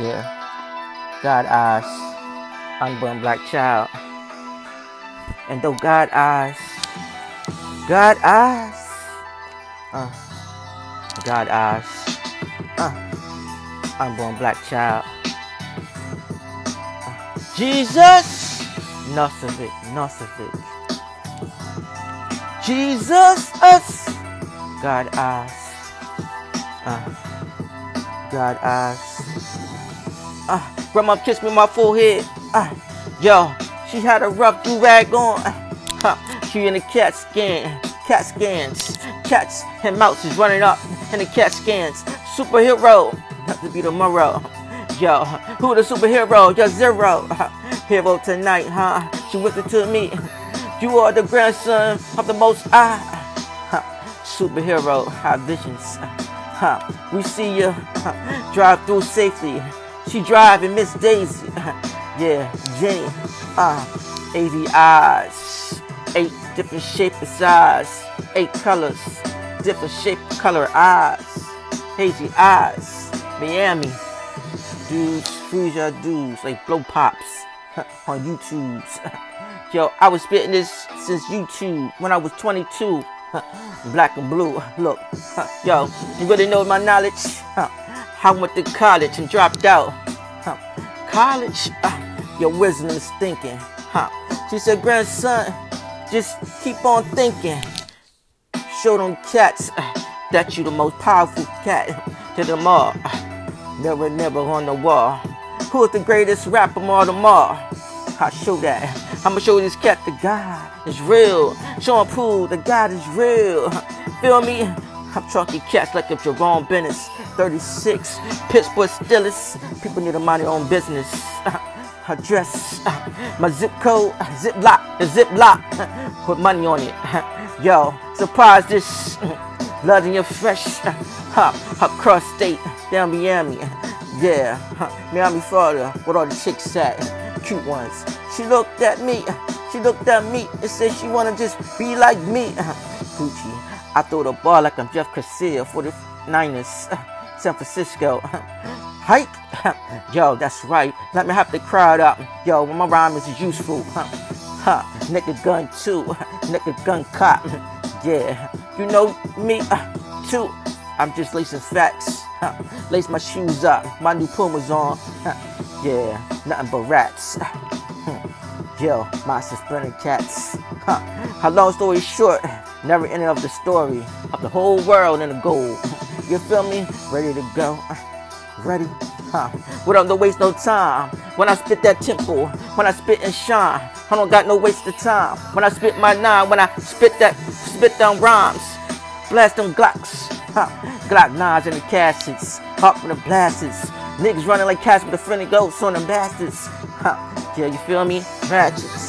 Yeah. God eyes. Unborn black child. And though God eyes. God eyes. Uh, God eyes. Uh, unborn black child. Uh, Jesus. Of it. Jesus. Us. God eyes. Uh, God eyes. Uh, grandma kissed me on my forehead. Uh, yo, she had a rough do rag on. Uh, she in the cat scan. Cat scans. Cats and mouses running up in the cat scans. Superhero. Have to be tomorrow. Yo, who the superhero? Just zero. Hero tonight, huh? She whispered to me. You are the grandson of the most I. Superhero, have visions. We see you drive through safely. She driving Miss Daisy. yeah, Jenny. Uh, AZ eyes. Eight different shape and size. Eight colors. Different shape, color eyes. Hazy eyes. Miami. Dudes, freeze your dudes like blow pops on YouTube. Yo, I was spitting this since YouTube when I was 22. Black and blue. Look, yo, you really know my knowledge? I went to college and dropped out. College? Ah, your wisdom is thinking. Huh. She said, grandson, just keep on thinking. Show them cats ah, that you the most powerful cat to them all. Ah, never, never on the wall. Who's the greatest rapper of all them all? I show that. I'ma show this cat the God is real. Show him prove the God is real. Feel me? I'm talking cats like if Jerome Bettis 36, Pittsburgh Steelers. People need to mind their own business. Address, my zip code, zip lock, the zip lock. Put money on it. Yo, surprise this. Blood in your fresh. Across state, down Miami. Yeah, Miami, Florida, with all the chicks at cute ones. She looked at me, she looked at me and said she wanna just be like me. Gucci, I throw the ball like I'm Jeff the Niners, San Francisco. Hike, yo, that's right. Let me have the crowd up. Yo, when my rhyme is useful. Huh, nigga gun too, nigga gun cop. Yeah, you know me too. I'm just lacing facts. Lace my shoes up, my new Pumas on. Yeah, nothing but rats. Yo, my suspended cats. Huh. How long story short, never ending of the story of the whole world in the gold. You feel me? Ready to go? Uh, ready? Huh. We don't waste no time. When I spit that tempo, when I spit and shine, I don't got no waste of time. When I spit my nine, when I spit that, spit down rhymes, blast them Glocks. Huh. Glock nines and the cassettes, hop from the blasts. Niggas running like cats with a friendly ghost on them bastards. Huh. Yeah, you feel me? Ratchets.